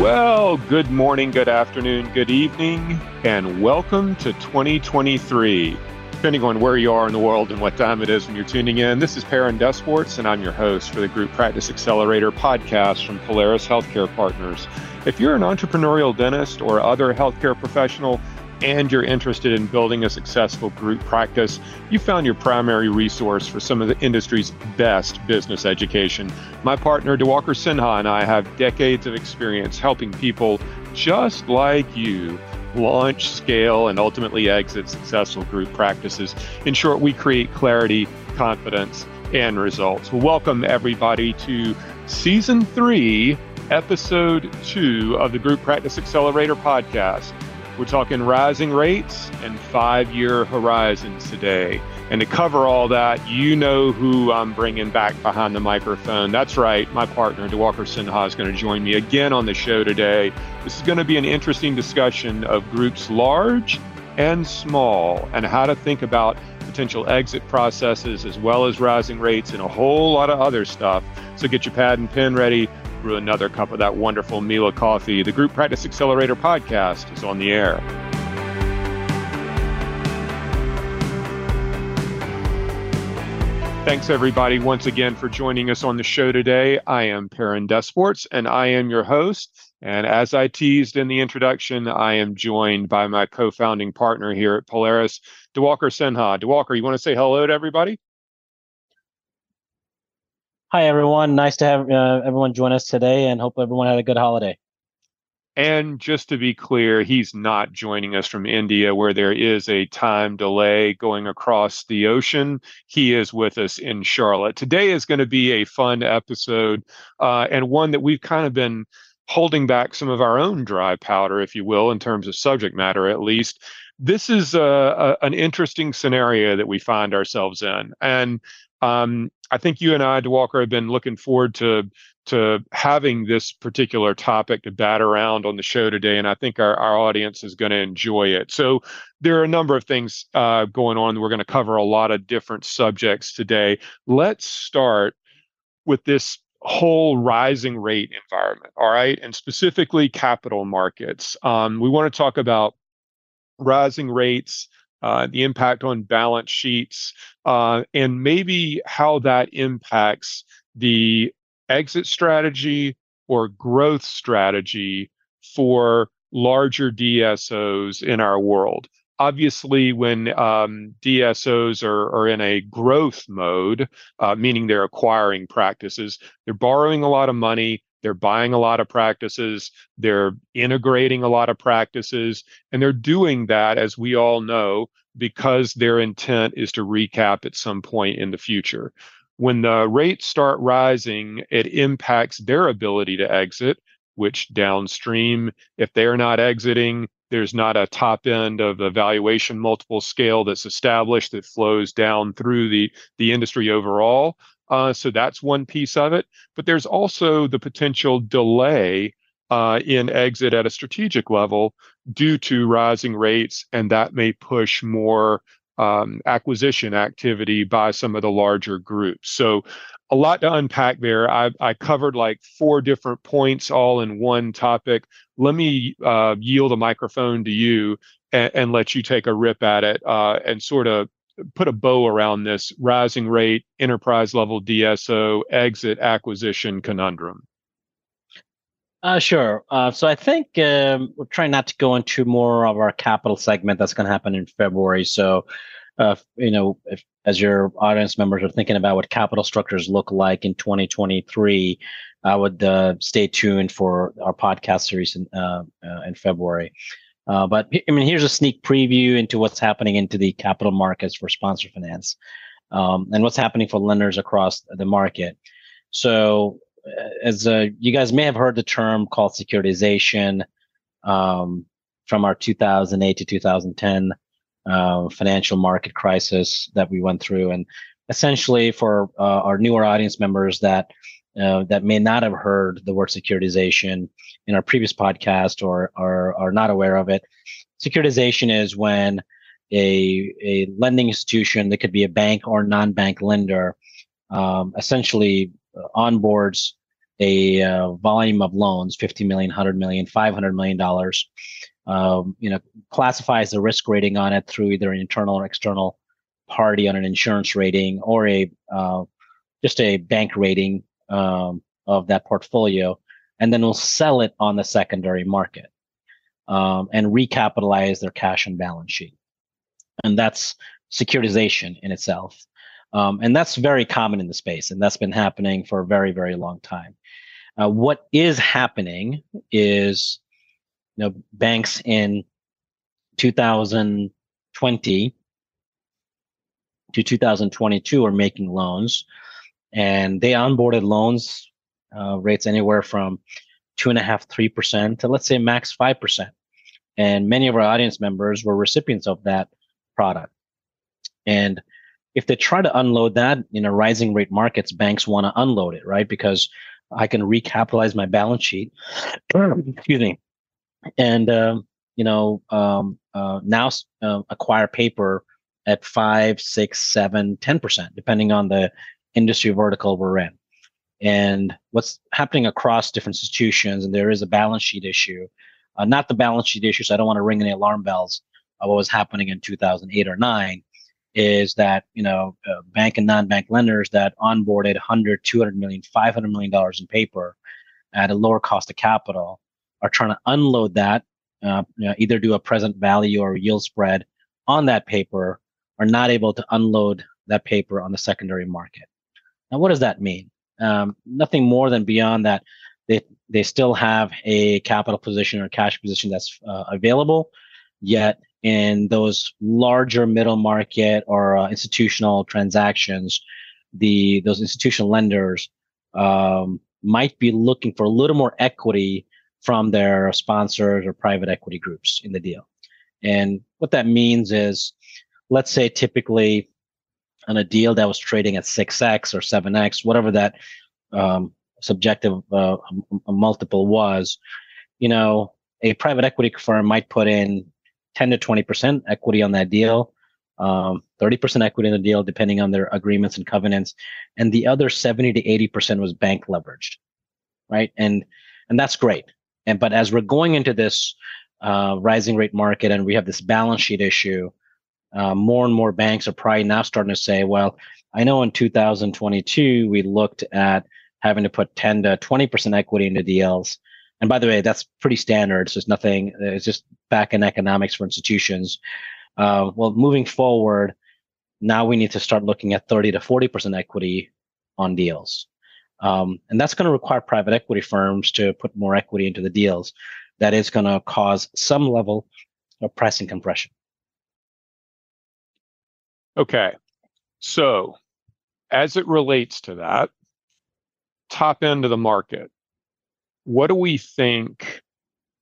Well, good morning, good afternoon, good evening, and welcome to 2023. Depending on where you are in the world and what time it is when you're tuning in, this is Perrin DesPortes, and I'm your host for the Group Practice Accelerator podcast from Polaris Healthcare Partners. If you're an entrepreneurial dentist or other healthcare professional, and you're interested in building a successful group practice, you found your primary resource for some of the industry's best business education. My partner, Diwakar Sinha, and I have decades of experience helping people just like you launch, scale, and ultimately exit successful group practices. In short, we create clarity, confidence, and results. Welcome, everybody, to season three, episode two of the Group Practice Accelerator podcast. We're talking rising rates and five year horizons today. And to cover all that, you know who I'm bringing back behind the microphone. That's right, my partner, Diwakar Sinha, is going to join me again on the show today. This is going to be an interesting discussion of groups large and small and how to think about potential exit processes as well as rising rates and a whole lot of other stuff. So get your pad and pen ready brew another cup of that wonderful Mila coffee. The Group Practice Accelerator podcast is on the air. Thanks, everybody, once again for joining us on the show today. I am Perrin DesPortes, and I am your host. And as I teased in the introduction, I am joined by my co founding partner here at Polaris, Diwakar Sinha. Diwakar, you want to say hello to everybody? Hi, everyone. Nice to have uh, everyone join us today and hope everyone had a good holiday. And just to be clear, he's not joining us from India where there is a time delay going across the ocean. He is with us in Charlotte. Today is going to be a fun episode uh, and one that we've kind of been holding back some of our own dry powder, if you will, in terms of subject matter at least. This is a, a, an interesting scenario that we find ourselves in. And um, I think you and I, Diwakar, have been looking forward to to having this particular topic to bat around on the show today, and I think our, our audience is going to enjoy it. So there are a number of things uh, going on. We're going to cover a lot of different subjects today. Let's start with this whole rising rate environment, all right, and specifically capital markets. Um, we want to talk about rising rates uh, the impact on balance sheets, uh, and maybe how that impacts the exit strategy or growth strategy for larger DSOs in our world. Obviously, when um, DSOs are, are in a growth mode, uh, meaning they're acquiring practices, they're borrowing a lot of money, they're buying a lot of practices, they're integrating a lot of practices, and they're doing that, as we all know, because their intent is to recap at some point in the future. When the rates start rising, it impacts their ability to exit, which downstream, if they're not exiting, there's not a top end of the valuation multiple scale that's established that flows down through the, the industry overall. Uh, so that's one piece of it. But there's also the potential delay uh, in exit at a strategic level due to rising rates, and that may push more um, acquisition activity by some of the larger groups. So, a lot to unpack there. I, I covered like four different points all in one topic. Let me uh, yield a microphone to you and, and, let you take a rip at it uh, and sort of put a bow around this rising rate, enterprise level DSO, exit acquisition conundrum? Uh, sure. Uh, so I think um, we're trying not to go into more of our capital segment that's going to happen in February. So, uh, you know, if, as your audience members are thinking about what capital structures look like in 2023, I would uh, stay tuned for our podcast series in, uh, uh, in February. Uh, but I mean, here's a sneak preview into what's happening into the capital markets for sponsor finance, um, and what's happening for lenders across the market. So, uh, as uh, you guys may have heard the term called securitization um, from our 2008 to 2010 uh, financial market crisis that we went through, and essentially for uh, our newer audience members that uh, that may not have heard the word securitization in our previous podcast or are, are not aware of it. Securitization is when a, a lending institution that could be a bank or non-bank lender um, essentially uh, onboards a uh, volume of loans 50 million 100 million 500 million dollars um, you know classifies the risk rating on it through either an internal or external party on an insurance rating or a uh, just a bank rating um, of that portfolio and then we'll sell it on the secondary market um, and recapitalize their cash and balance sheet. And that's securitization in itself. Um, and that's very common in the space and that's been happening for a very very long time. Uh, what is happening is, you know, banks in 2020 to 2022 are making loans, and they onboarded loans uh, rates anywhere from two and a half, three percent to let's say max five percent. And many of our audience members were recipients of that product. And if they try to unload that in a rising rate markets, banks want to unload it, right? Because I can recapitalize my balance sheet. Excuse me, and um, you know um, uh, now uh, acquire paper at five, six, seven, ten percent, depending on the industry vertical we're in. And what's happening across different institutions, and there is a balance sheet issue, uh, not the balance sheet issue. So I don't want to ring any alarm bells of what was happening in 2008 or nine is that you know uh, bank and non-bank lenders that onboarded 100 200 million 500 million dollars in paper at a lower cost of capital are trying to unload that uh, you know, either do a present value or yield spread on that paper are not able to unload that paper on the secondary market now what does that mean um, nothing more than beyond that they they still have a capital position or cash position that's uh, available yet in those larger middle market or uh, institutional transactions, the those institutional lenders um, might be looking for a little more equity from their sponsors or private equity groups in the deal. And what that means is, let's say typically on a deal that was trading at 6x or 7x, whatever that um, subjective uh, multiple was, you know, a private equity firm might put in 10 to 20% equity on that deal, um, 30% equity in the deal, depending on their agreements and covenants. And the other 70 to 80% was bank leveraged, right? And, and that's great. And, but as we're going into this uh, rising rate market and we have this balance sheet issue, uh, more and more banks are probably now starting to say, well, I know in 2022 we looked at having to put 10 to 20% equity into deals. And by the way, that's pretty standard. So it's nothing, it's just back in economics for institutions. Uh, well, moving forward, now we need to start looking at 30 to 40% equity on deals. Um, and that's going to require private equity firms to put more equity into the deals. That is going to cause some level of pricing compression. Okay. So, as it relates to that, top end of the market, what do we think?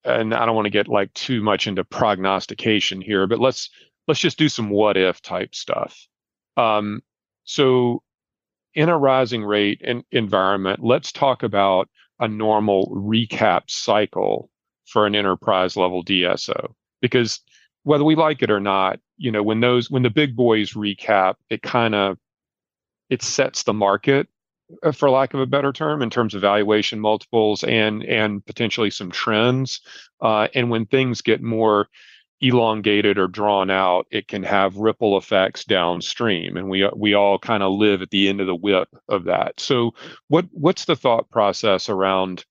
And I don't want to get like too much into prognostication here, but let's let's just do some what if type stuff. Um, so, in a rising rate in, environment, let's talk about a normal recap cycle for an enterprise level DSO because whether we like it or not, you know, when those when the big boys recap, it kind of it sets the market uh, for lack of a better term, in terms of valuation multiples and and potentially some trends. Uh, and when things get more elongated or drawn out, it can have ripple effects downstream, and we we all kind of live at the end of the whip of that. So, what what's the thought process around?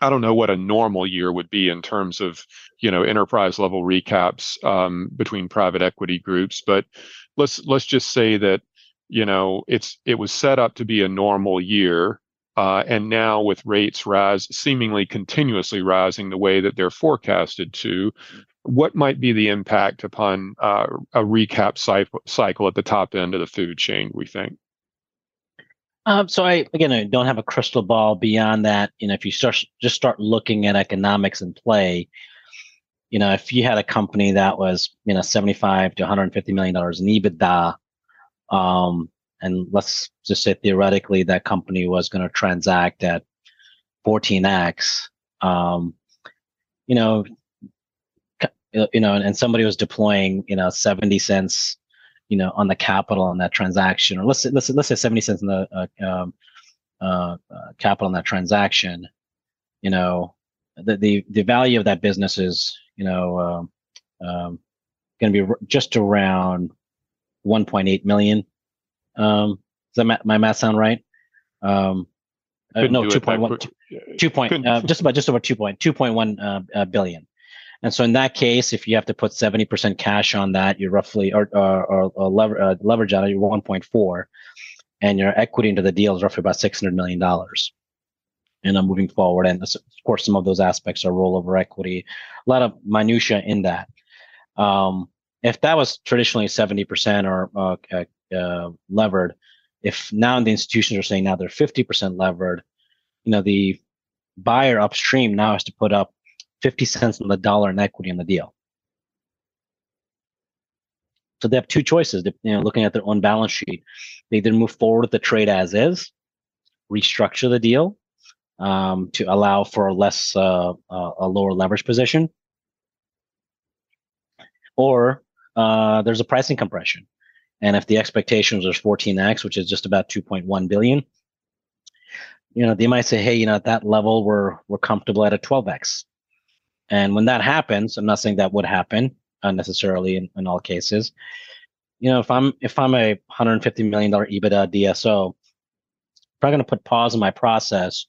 I don't know what a normal year would be in terms of you know enterprise level recaps um, between private equity groups, but let's let's just say that you know it's it was set up to be a normal year uh, and now with rates rise seemingly continuously rising the way that they're forecasted to what might be the impact upon uh, a recap cycle, cycle at the top end of the food chain we think um, so I again I don't have a crystal ball beyond that. You know, if you start just start looking at economics in play, you know, if you had a company that was you know 75 to 150 million dollars in EBITDA, um, and let's just say theoretically that company was going to transact at 14x. Um, you know, you know, and somebody was deploying, you know, 70 cents, you know, on the capital on that transaction, or let's say, let's let's say 70 cents in the uh, um, uh, uh, capital on that transaction, you know, the, the, the value of that business is, you know, um, um going to be just around 1.8 million. Um, does that my math sound right? Um, uh, no, 2.1, 2 point, uh, just about just over 2 point, 2.1 uh, uh, billion. And so in that case, if you have to put 70% cash on that, you're roughly, or, or, or, or lever, uh, leverage on it, you're 1.4 and your equity into the deal is roughly about $600 million. And I'm moving forward. And of course, some of those aspects are rollover equity, a lot of minutia in that. Um, if that was traditionally 70% or uh, uh, uh, levered, if now the institutions are saying now they're 50% levered, you know, the buyer upstream now has to put up 50 cents on the dollar in equity in the deal. So they have two choices, you know, looking at their own balance sheet. They either move forward with the trade as is, restructure the deal um, to allow for a less, uh, uh, a lower leverage position, or uh, there's a pricing compression. And if the expectations are 14x, which is just about 2.1 billion, you know, they might say, hey, you know, at that level, we're we're comfortable at a 12x. And when that happens, I'm not saying that would happen uh, necessarily in, in all cases. You know, if I'm if I'm a 150 million dollar EBITDA DSO, I'm probably going to put pause in my process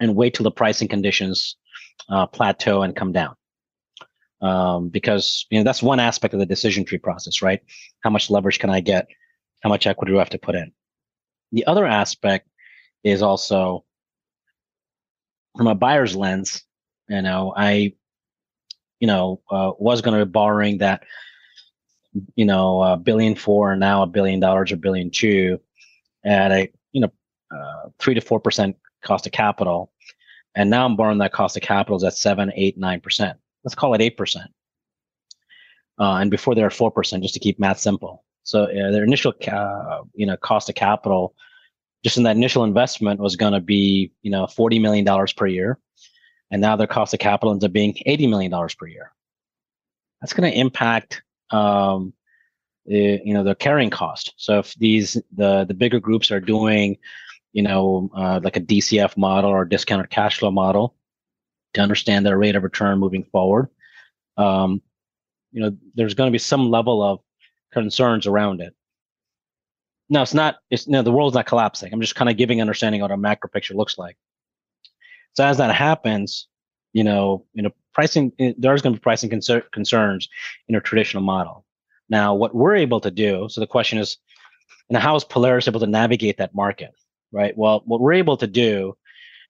and wait till the pricing conditions uh, plateau and come down um, because you know that's one aspect of the decision tree process, right? How much leverage can I get? How much equity do I have to put in? The other aspect is also from a buyer's lens. You know, I, you know, uh, was going to be borrowing that, you know, a billion four and now a billion dollars or billion two at a, you know, uh, three to four percent cost of capital, and now I'm borrowing that cost of capital is at seven, eight, nine percent let's call it 8%. Uh, and before they're at 4%, just to keep math simple. So uh, their initial, ca- you know, cost of capital, just in that initial investment was going to be, you know, $40 million per year. And now their cost of capital ends up being $80 million per year. That's going to impact, um, the, you know, the carrying cost. So if these, the, the bigger groups are doing, you know, uh, like a DCF model or discounted cash flow model, to understand their rate of return moving forward. Um, you know, there's going to be some level of concerns around it. No, it's not. It's no, the world's not collapsing. I'm just kind of giving understanding what a macro picture looks like. So as that happens, you know, you know, pricing eh, there's going to be pricing concer- concerns in a traditional model. Now, what we're able to do. So the question is, you know, how is Polaris able to navigate that market? Right. Well, what we're able to do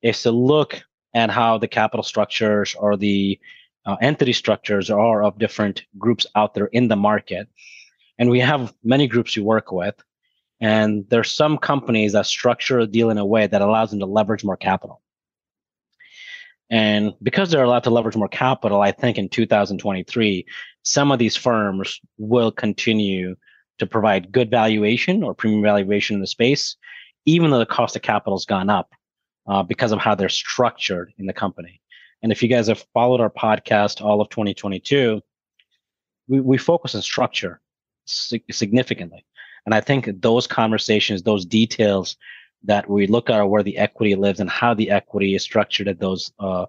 is to look at how the capital structures or the uh, entity structures are of different groups out there in the market. And we have many groups we work with. And there's some companies that structure a deal in a way that allows them to leverage more capital. And because they're allowed to leverage more capital, I think in 2023, some of these firms will continue to provide good valuation or premium valuation in the space, even though the cost of capital has gone up uh, because of how they're structured in the company. And if you guys have followed our podcast all of 2022, we, we focus on structure significantly. And I think those conversations, those details that we look at where the equity lives and how the equity is structured at those uh,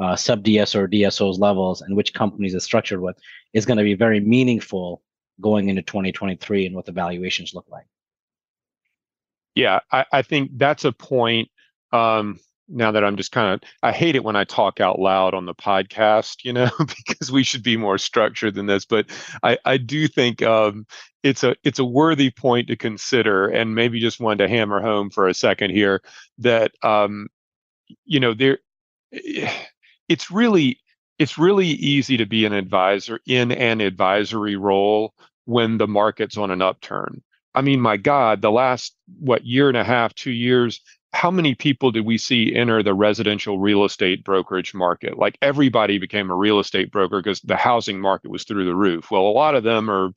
uh, sub DS or DSOs levels and which companies it's structured with is going to be very meaningful going into 2023 and what the valuations look like. Yeah, I, I think that's a point um, now that I'm just kind of, I hate it when I talk out loud on the podcast, you know, because we should be more structured than this. But I, I do think um, it's a it's a worthy point to consider, and maybe just wanted to hammer home for a second here that um, you know there, it's really it's really easy to be an advisor in an advisory role when the market's on an upturn. I mean, my God, the last what year and a half, two years, how many people did we see enter the residential real estate brokerage market? Like everybody became a real estate broker because the housing market was through the roof. Well, a lot of them are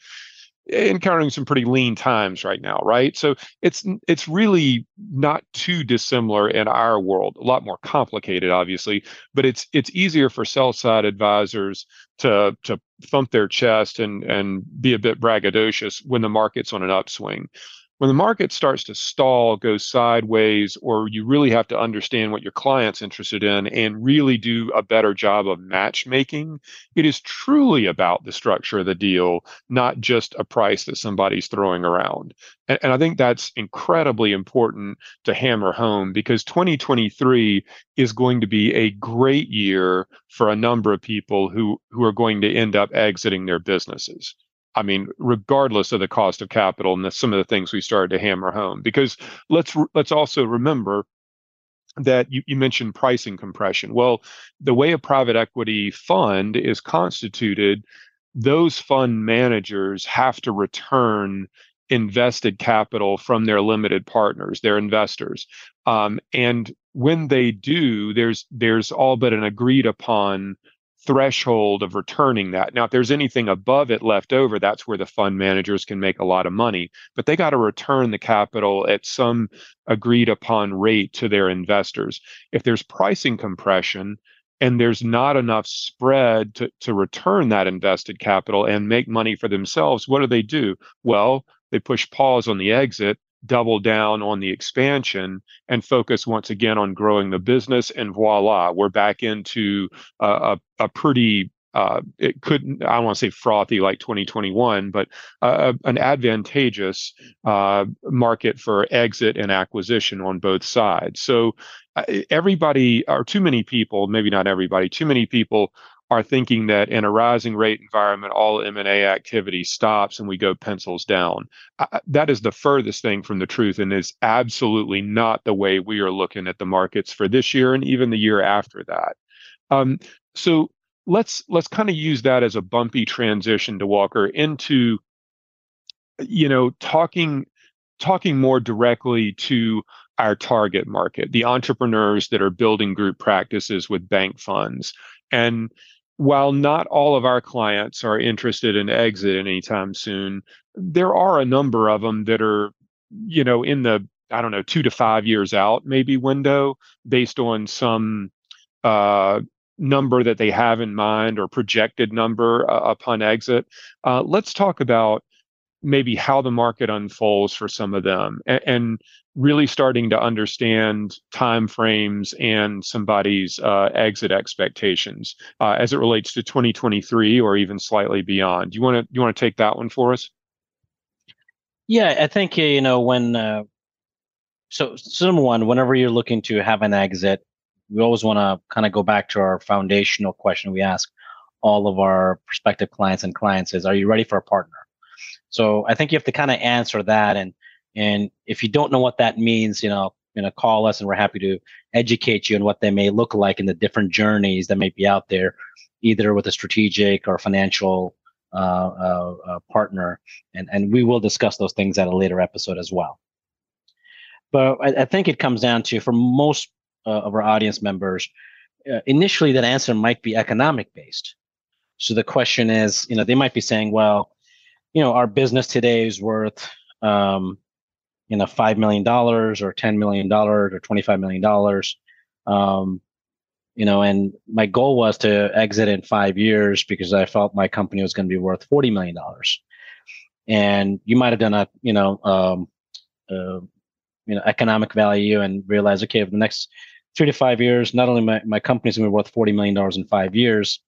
encountering some pretty lean times right now, right? So it's it's really not too dissimilar in our world. A lot more complicated, obviously, but it's it's easier for sell side advisors to to thump their chest and and be a bit braggadocious when the market's on an upswing. When the market starts to stall, go sideways, or you really have to understand what your client's interested in and really do a better job of matchmaking, it is truly about the structure of the deal, not just a price that somebody's throwing around. And, and I think that's incredibly important to hammer home because 2023 is going to be a great year for a number of people who, who are going to end up exiting their businesses. I mean, regardless of the cost of capital and some of the things we started to hammer home. Because let's let's also remember that you, you mentioned pricing compression. Well, the way a private equity fund is constituted, those fund managers have to return invested capital from their limited partners, their investors. Um, and when they do, there's there's all but an agreed upon threshold of returning that. Now, if there's anything above it left over, that's where the fund managers can make a lot of money. But they got to return the capital at some agreed upon rate to their investors. If there's pricing compression, and there's not enough spread to, to return that invested capital and make money for themselves, what do they do? Well, they push pause on the exit double down on the expansion and focus once again on growing the business and voila we're back into a, a, pretty uh, it couldn't i don't want to say frothy like 2021 but uh, an advantageous uh, market for exit and acquisition on both sides. So uh, everybody or too many people maybe not everybody too many people are thinking that in a rising rate environment, all M&A activity stops and we go pencils down. Uh, that is the furthest thing from the truth and is absolutely not the way we are looking at the markets for this year and even the year after that. Um, so let's let's kind of use that as a bumpy transition to Walker into you know talking talking more directly to our target market, the entrepreneurs that are building group practices with bank funds. And while not all of our clients are interested in exit anytime soon, there are a number of them that are, you know, in the I don't know two to five years out maybe window based on some uh, number that they have in mind or projected number uh, upon exit. Uh, let's talk about maybe how the market unfolds for some of them and, and really starting to understand time frames and somebody's uh, exit expectations uh, as it relates to 2023 or even slightly beyond. You want to you want to take that one for us? Yeah, I think you know when. Uh, so, so number one, whenever you're looking to have an exit, we always want to kind of go back to our foundational question we ask all of our prospective clients and clients is, are you ready for a partner? So I think you have to kind of answer that and and if you don't know what that means, you know, you know, call us and we're happy to educate you on what they may look like in the different journeys that may be out there, either with a strategic or financial uh, uh, uh, partner. And, and we will discuss those things at a later episode as well. But I, I think it comes down to, for most uh, of our audience members, uh, initially that answer might be economic based. So the question is, you know, they might be saying, well, you know, our business today is worth, um, you know five million dollars or ten million dollars or twenty five million dollars. Um, you know, and my goal was to exit in five years because I felt my company was going to be worth forty million dollars. And you might have done a you know um, uh, you know economic value and realize okay, over the next three to five years, not only my my company's going to be worth forty million dollars in five years,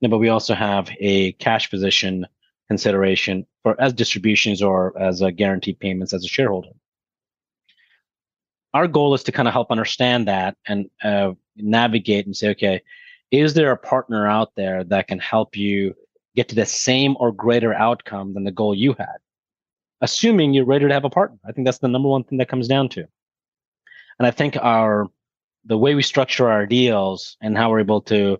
but we also have a cash position consideration for as distributions or as a guaranteed payments as a shareholder. Our goal is to kind of help understand that and uh, navigate and say, okay, is there a partner out there that can help you get to the same or greater outcome than the goal you had? Assuming you're ready to have a partner. I think that's the number one thing that comes down to. And I think our the way we structure our deals and how we're able to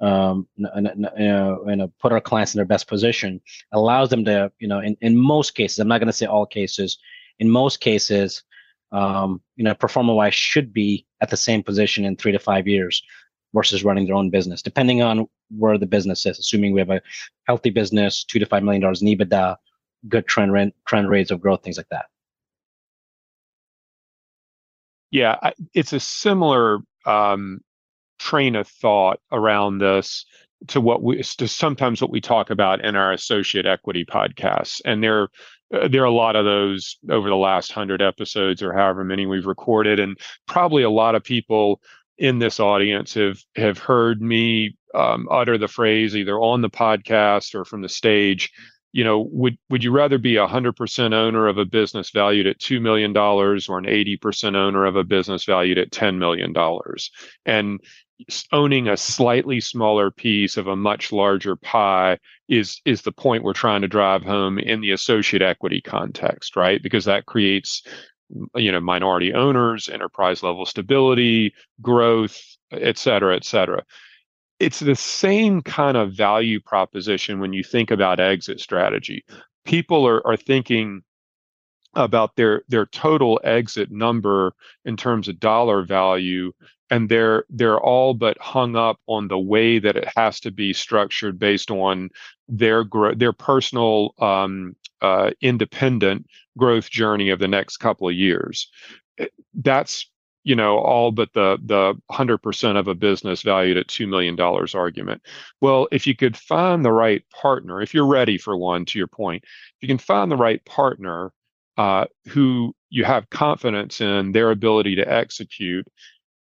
um, and, and, you put our clients in their best position allows them to, you know, in, in most cases, I'm not going to say all cases, in most cases, um, you know, pro forma wise should be at the same position in three to five years versus running their own business, depending on where the business is. Assuming we have a healthy business, two to five million dollars in EBITDA, good trend rent, trend rates of growth, things like that. Yeah, I, it's a similar um, train of thought around this to what we to sometimes what we talk about in our associate equity podcasts and there uh, there are a lot of those over the last hundred episodes or however many we've recorded, and probably a lot of people in this audience have have heard me um, utter the phrase either on the podcast or from the stage. You know, would would you rather be a hundred percent owner of a business valued at two million dollars or an eighty percent owner of a business valued at ten million dollars? And owning a slightly smaller piece of a much larger pie is is the point we're trying to drive home in the associate equity context right because that creates you know minority owners enterprise level stability growth et cetera et cetera it's the same kind of value proposition when you think about exit strategy people are, are thinking about their their total exit number in terms of dollar value and they're they're all but hung up on the way that it has to be structured based on their gro- their personal um, uh, independent growth journey of the next couple of years. Eh, that's you know all but the the 100% of a business valued at $2 million argument well if you could find the right partner if you're ready for one to your point if you can find the right partner uh, who you have confidence in their ability to execute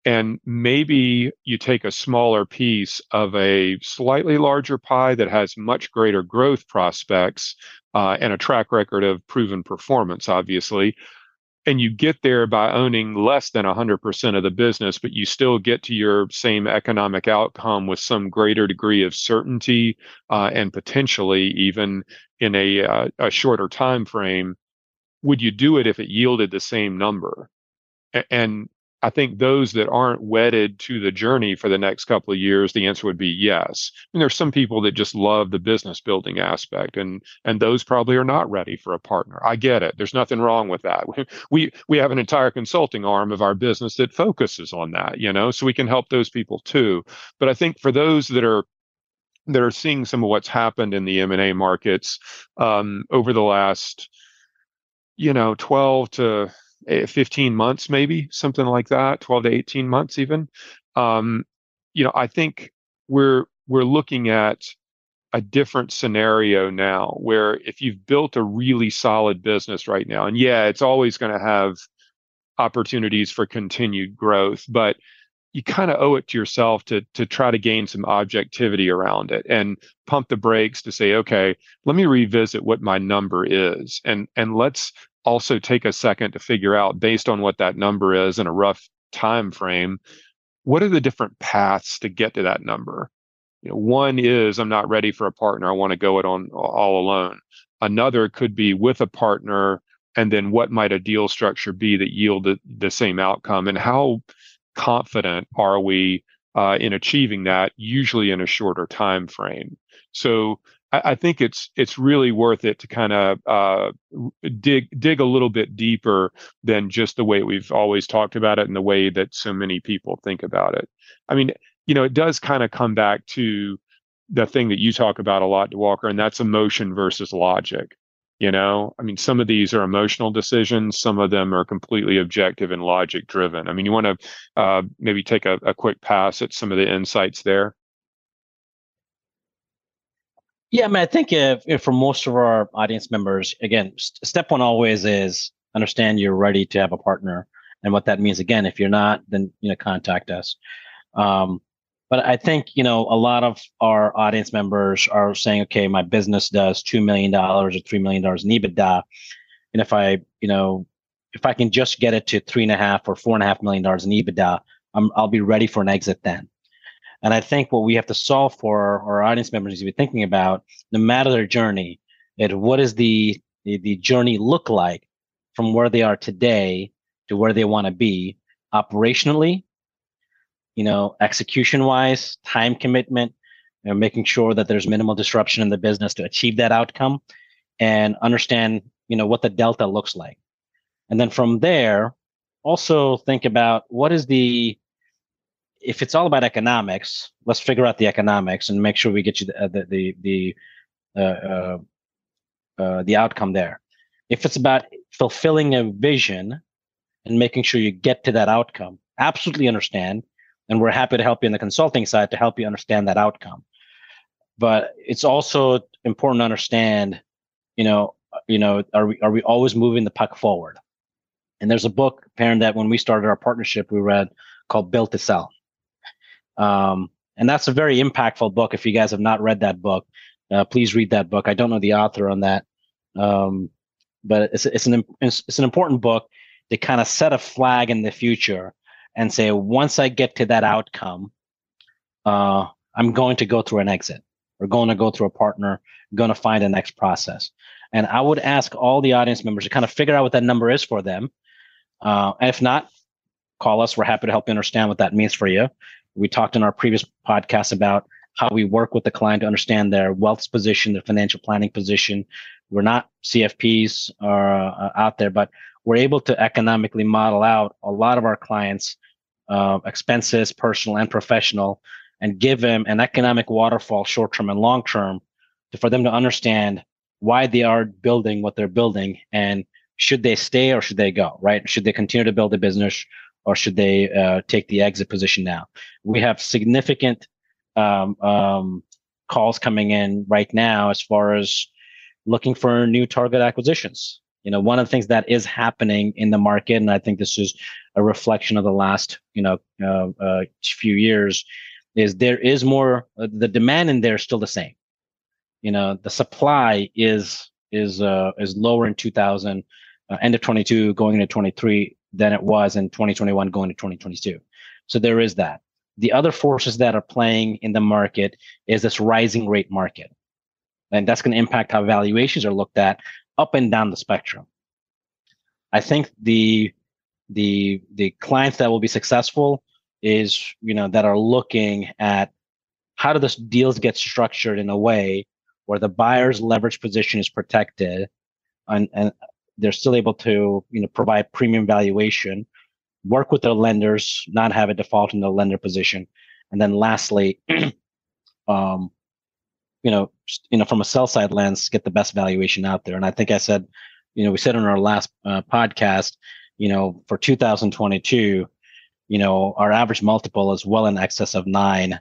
and maybe you take a smaller piece of a slightly larger pie that has much greater growth prospects uh, and a track record of proven performance, obviously. And you get there by owning less than 100% of the business, but you still get to your same economic outcome with some greater degree of certainty uh, and potentially even in a, uh, a shorter time frame. Would you do it if it yielded the same number? and I think those that aren't wedded to the journey for the next couple of years, the answer would be yes. And there's some people that just love the business building aspect, and and those probably are not ready for a partner. I get it. There's nothing wrong with that. We we have an entire consulting arm of our business that focuses on that, you know, so we can help those people too. But I think for those that are that are seeing some of what's happened in the M&A markets um, over the last, you know, 12 to 15 months, maybe something like that, 12 to 18 months, even. Um, you know, I think we're we're looking at a different scenario now where if you've built a really solid business right now, and yeah, it's always going to have opportunities for continued growth, but you kind of owe it to yourself to to try to gain some objectivity around it and pump the brakes to say okay let me revisit what my number is and and let's also take a second to figure out based on what that number is in a rough time frame what are the different paths to get to that number? You know one is i'm not ready for a partner i want to go it on all alone. Another could be with a partner and then what might a deal structure be that yielded the same outcome? And how confident are we uh, in achieving that usually in a shorter time frame? So I, think it's it's really worth it to kind of uh, dig dig a little bit deeper than just the way we've always talked about it and the way that so many people think about it. I mean, you know, it does kind of come back to the thing that you talk about a lot, Walker, and that's emotion versus logic. You know, I mean, some of these are emotional decisions. Some of them are completely objective and logic driven. I mean, you want to uh, maybe take a, a quick pass at some of the insights there. Yeah, I mean, I think if, if for most of our audience members, again, st- step one always is understand you're ready to have a partner, and what that means. Again, if you're not, then you know contact us. Um, but I think you know a lot of our audience members are saying, okay, my business does two million dollars or three million dollars in EBITDA, and if I, you know, if I can just get it to three and a half or four and a half million dollars in EBITDA, I'm, I'll be ready for an exit then. And I think what we have to solve for our audience members is to be thinking about, no matter their journey, is what the, the, the journey look like from where they are today to where they want to be operationally, you know, execution wise, time commitment, you know, making sure that there's minimal disruption in the business to achieve that outcome and understand, you know, what the delta looks like. And then from there, also think about what is the if it's all about economics, let's figure out the economics and make sure we get you the uh, the the the, uh, uh, uh, the outcome there. If it's about fulfilling a vision and making sure you get to that outcome, absolutely understand, and we're happy to help you in the consulting side to help you understand that outcome. But it's also important to understand, you know, you know, are we are we always moving the puck forward? And there's a book, Perrin, that when we started our partnership, we read called Built to Sell. Um, and that's a very impactful book. If you guys have not read that book, uh, please read that book. I don't know the author on that, um, but it's it's an it's, it's an important book to kind of set a flag in the future and say once I get to that outcome, uh, I'm going to go through an exit. We're going to go through a partner, going to find the next process. And I would ask all the audience members to kind of figure out what that number is for them. Uh, if not, call us. We're happy to help you understand what that means for you. We talked in our previous podcast about how we work with the client to understand their wealth position, their financial planning position. We're not CFPs or, uh, out there, but we're able to economically model out a lot of our clients' uh, expenses, personal and professional, and give them an economic waterfall, short term and long term, for them to understand why they are building what they're building and should they stay or should they go, right? Should they continue to build a business or should they uh, take the exit position now? We have significant um, um, calls coming in right now as far as looking for new target acquisitions. You know, one of the things that is happening in the market, and I think this is a reflection of the last, you know, uh, uh, few years, is there is more. Uh, the demand in there is still the same you know the supply is is uh, is lower in 2000 uh, end of 22 going into 23 than it was in 2021 going to 2022 so there is that. The other forces that are playing in the market is this rising rate market. And that's going to impact how valuations are looked at up and down the spectrum. I think the the the clients that will be successful is you know that are looking at how do the deals get structured in a way where the buyer's leverage position is protected and, and they're still able to you know provide premium valuation work with their lenders not have a default in the lender position. And then lastly um, you know you know from a sell side lens get the best valuation out there. And i think i said you know we said on our last uh, podcast you know for 2022 you know our average multiple is well in excess of nine.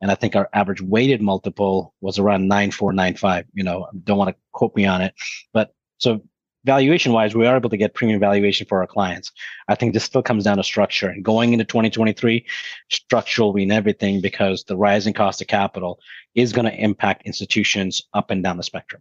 And I think our average weighted multiple was around nine four nine five. You know, don't want to quote me on it, but so valuation wise, we are able to get premium valuation for our clients. I think this still comes down to structure. And going into 2023, structure will be everything because the rising cost of capital is going to impact institutions up and down the spectrum.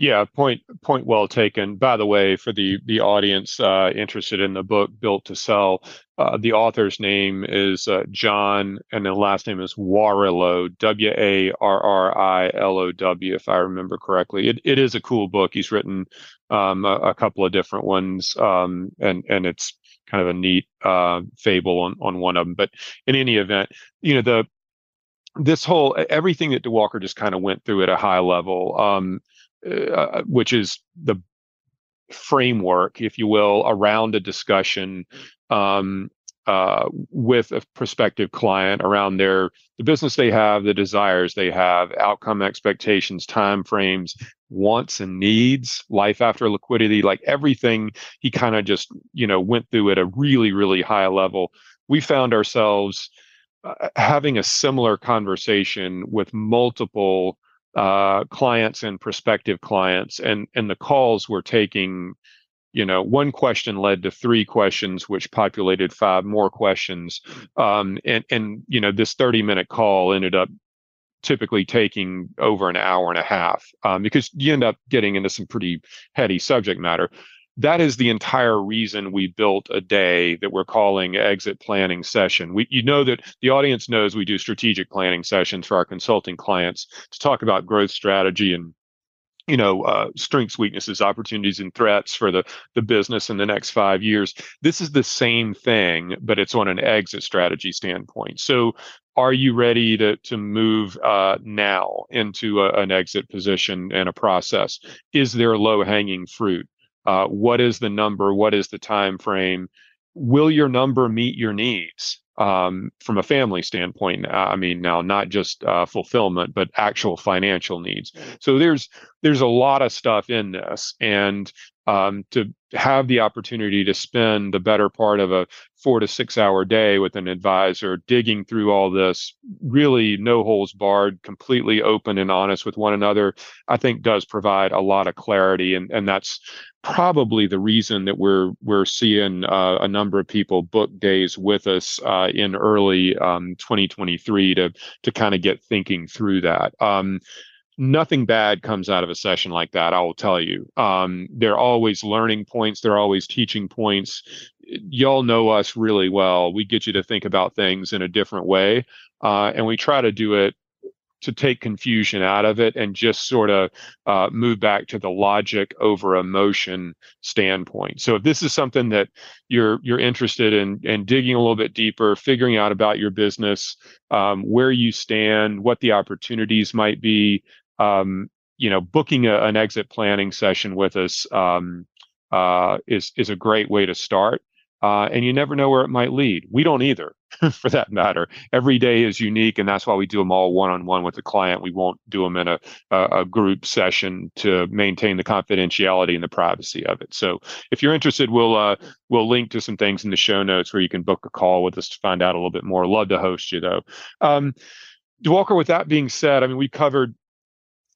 Yeah, point point well taken. By the way, for the the audience uh, interested in the book Built to Sell, uh, the author's name is uh, John, and the last name is Warrilow, W A R R I L O W, if I remember correctly. It it is a cool book. He's written um, a, a, couple of different ones, um, and and it's kind of a neat uh, fable on on one of them. But in any event, you know the this whole everything that Diwakar just kind of went through at a high level. Um, uh, which is the framework, if you will, around a discussion um, uh, with a prospective client around their the business they have, the desires they have, outcome expectations, time frames, wants and needs, life after liquidity, like everything. He kind of just you know went through at a really really high level. We found ourselves uh, having a similar conversation with multiple uh, clients and prospective clients, and and the calls were taking, you know, one question led to three questions, which populated five more questions, um, and and you know this thirty minute call ended up typically taking over an hour and a half um, because you end up getting into some pretty heady subject matter that is the entire reason we built a day that we're calling exit planning session. We, you know that the audience knows we do strategic planning sessions for our consulting clients to talk about growth strategy and you know uh, strengths weaknesses opportunities and threats for the the business in the next five years. This is the same thing but it's on an exit strategy standpoint. So are you ready to to move uh, now into a, an exit position and a process? Is there low hanging fruit uh, what is the number? What is the time frame? Will your number meet your needs? um, from a family standpoint. I mean, now not just uh, fulfillment, but actual financial needs. So there's there's a lot of stuff in this, and um, to have the opportunity to spend the better part of a four to six hour day with an advisor digging through all this really no holes barred completely open and honest with one another i think does provide a lot of clarity and and that's probably the reason that we're we're seeing uh, a number of people book days with us uh, in early um, 2023 to to kind of get thinking through that. Um, nothing bad comes out of a session like that. I will tell you. Um, they're always learning points. They're always teaching points. Y'all know us really well. We get you to think about things in a different way, uh, and we try to do it to take confusion out of it and just sort of uh, move back to the logic over emotion standpoint. So if this is something that you're you're interested in in digging a little bit deeper, figuring out about your business, um, where you stand, what the opportunities might be, um, you know, booking a, an exit planning session with us um, uh, is is a great way to start. Uh, and you never know where it might lead. We don't either, for that matter. Every day is unique, and that's why we do them all one on one with the client. We won't do them in a, a, group session to maintain the confidentiality and the privacy of it. So, if you're interested, we'll uh, we'll link to some things in the show notes where you can book a call with us to find out a little bit more. Love to host you though. Um, Diwakar, with that being said, I mean, we covered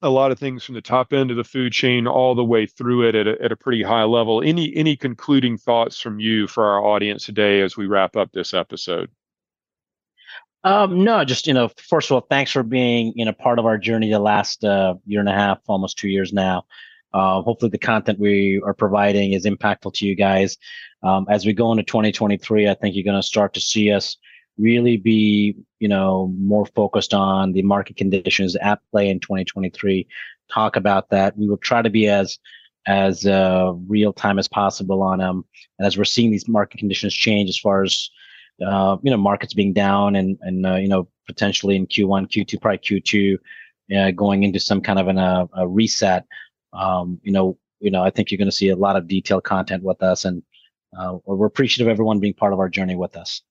a lot of things from the top end of the food chain all the way through it at a, at a pretty high level. Any any concluding thoughts from you for our audience today as we wrap up this episode? Um, no, just you know, first of all, thanks for being you know part of our journey the last uh, year and a half, almost two years now. Uh, hopefully, the content we are providing is impactful to you guys. Um, as we go into 2023, I think you're going to start to see us really be you know more focused on the market conditions at play in 2023 talk about that. We will try to be as as uh, real time as possible on them and as we're seeing these market conditions change as far as uh, you know markets being down and and uh, you know potentially in q1 q2 probably q2 uh, going into some kind of an, uh, a reset um, you know you know i think you're going to see a lot of detailed content with us. And uh, we're appreciative of everyone being part of our journey with us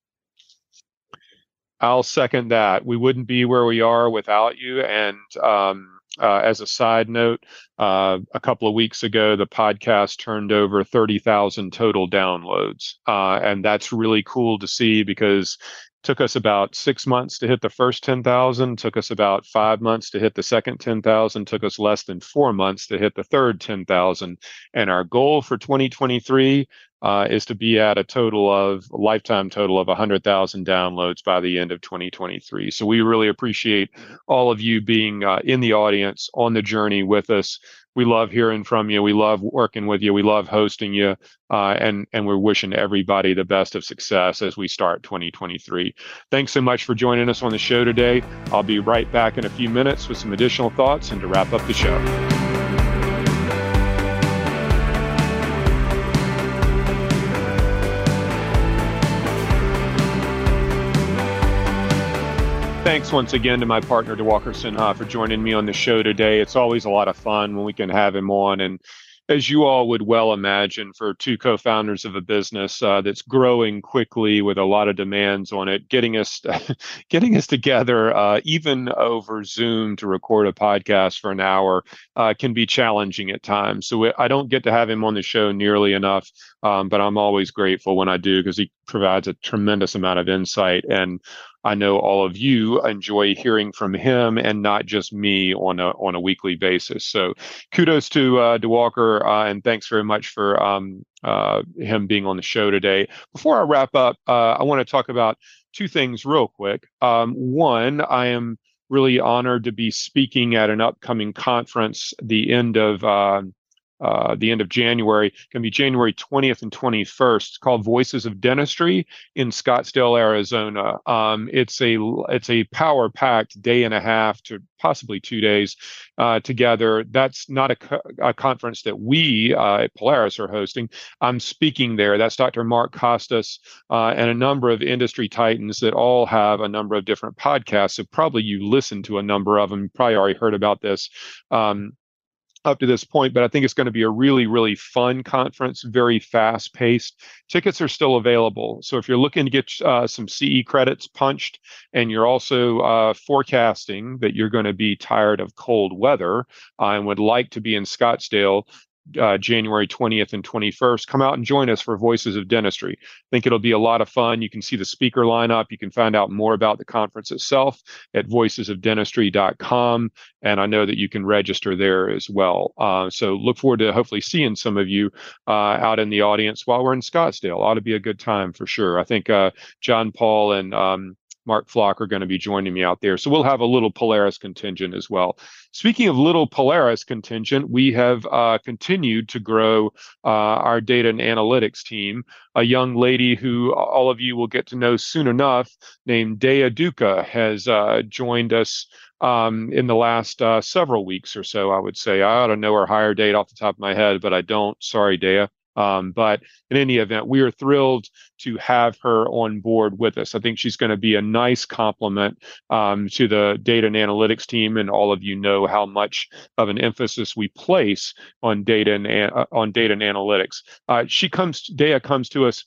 I'll second that. We wouldn't be where we are without you. And um, uh, as a side note, uh, a couple of weeks ago, the podcast turned over 30,000 total downloads. Uh, and that's really cool to see because took us about six months to hit the first 10,000, took us about five months to hit the second 10,000, took us less than four months to hit the third 10,000. And our goal for 2023 uh, is to be at a total of a lifetime total of 100,000 downloads by the end of 2023. So we really appreciate all of you being uh, in the audience on the journey with us. We love hearing from you. We love working with you. We love hosting you, uh, and and we're wishing everybody the best of success as we start 2023. Thanks so much for joining us on the show today. I'll be right back in a few minutes with some additional thoughts and to wrap up the show. Thanks once again to my partner, Diwakar Sinha, for joining me on the show today. It's always a lot of fun when we can have him on. And as you all would well imagine, for two co founders of a business uh, that's growing quickly with a lot of demands on it, getting us, getting us together, uh, even over Zoom to record a podcast for an hour, uh, can be challenging at times. So I don't get to have him on the show nearly enough, um, but I'm always grateful when I do because he provides a tremendous amount of insight and I know all of you enjoy hearing from him and not just me on a on a weekly basis. So kudos to uh, uh, and thanks very much for um, uh, him being on the show today. Before I wrap up, uh, I want to talk about two things real quick. Um, one, I am really honored to be speaking at an upcoming conference the end of uh, the end of January, can be January 20th and 21st. It's called Voices of Dentistry in Scottsdale, Arizona. Um, it's a it's a power packed day and a half to possibly two days uh, together. That's not a, co- a conference that we uh, at Polaris are hosting. I'm speaking there. That's Dr. Mark Costes uh, and a number of industry titans that all have a number of different podcasts. So probably you listen to a number of them. You probably already heard about this. Um, up to this point, but I think it's going to be a really, really fun conference, very fast paced. Tickets are still available. So if you're looking to get uh, some CE credits punched and you're also uh, forecasting that you're going to be tired of cold weather and would like to be in Scottsdale, uh, January 20th and 21st. Come out and join us for Voices of Dentistry. I think it'll be a lot of fun. You can see the speaker lineup. You can find out more about the conference itself at voicesofdentistry.com. And I know that you can register there as well. Uh, so look forward to hopefully seeing some of you uh, out in the audience while we're in Scottsdale. Ought to be a good time for sure. I think uh, John Paul and um, Mark Flock are going to be joining me out there. So we'll have a little Polaris contingent as well. Speaking of little Polaris contingent, we have uh, continued to grow uh, our data and analytics team. A young lady who all of you will get to know soon enough, named Dea Duca, has uh, joined us um, in the last uh, several weeks or so, I would say. I ought to know her hire date off the top of my head, but I don't. Sorry, Dea. Um, but in any event, we are thrilled to have her on board with us. I think she's going to be a nice complement um, to the data and analytics team, and all of you know how much of an emphasis we place on data and uh, on data and analytics. Uh, she comes, Dea comes to us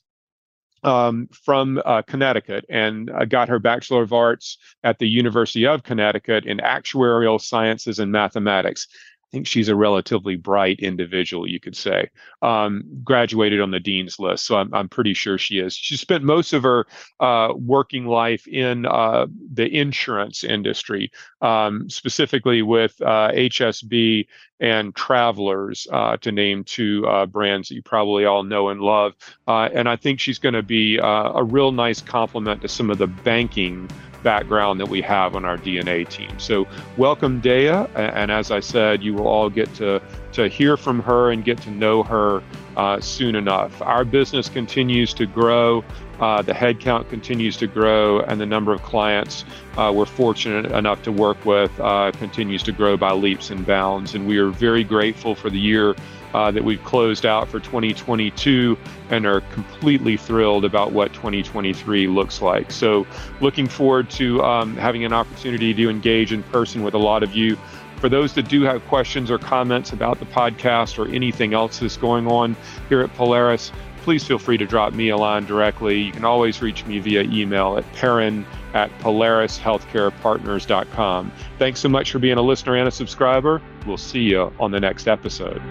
um, from uh, Connecticut and uh, got her Bachelor of Arts at the University of Connecticut in actuarial sciences and mathematics. I think she's a relatively bright individual, you could say. Um, graduated on the dean's list, so I'm, I'm pretty sure she is. She spent most of her uh, working life in uh, the insurance industry, um, specifically with uh, HSB and Travelers, uh, to name two uh, brands that you probably all know and love. Uh, and I think she's going to be a real nice complement to some of the banking background that we have on our DNA team. So, welcome, Dea. And as I said, you will all get to, to hear from her and get to know her uh, soon enough. Our business continues to grow, uh, the headcount continues to grow, and the number of clients uh, we're fortunate enough to work with uh, continues to grow by leaps and bounds. And we are very grateful for the year uh, that we've closed out for 2022 and are completely thrilled about what 2023 looks like. So, looking forward to um, having an opportunity to engage in person with a lot of you. For those that do have questions or comments about the podcast or anything else that's going on here at Polaris, please feel free to drop me a line directly. You can always reach me via email at perrin at polarishealthcarepartners.com. Thanks so much for being a listener and a subscriber. We'll see you on the next episode.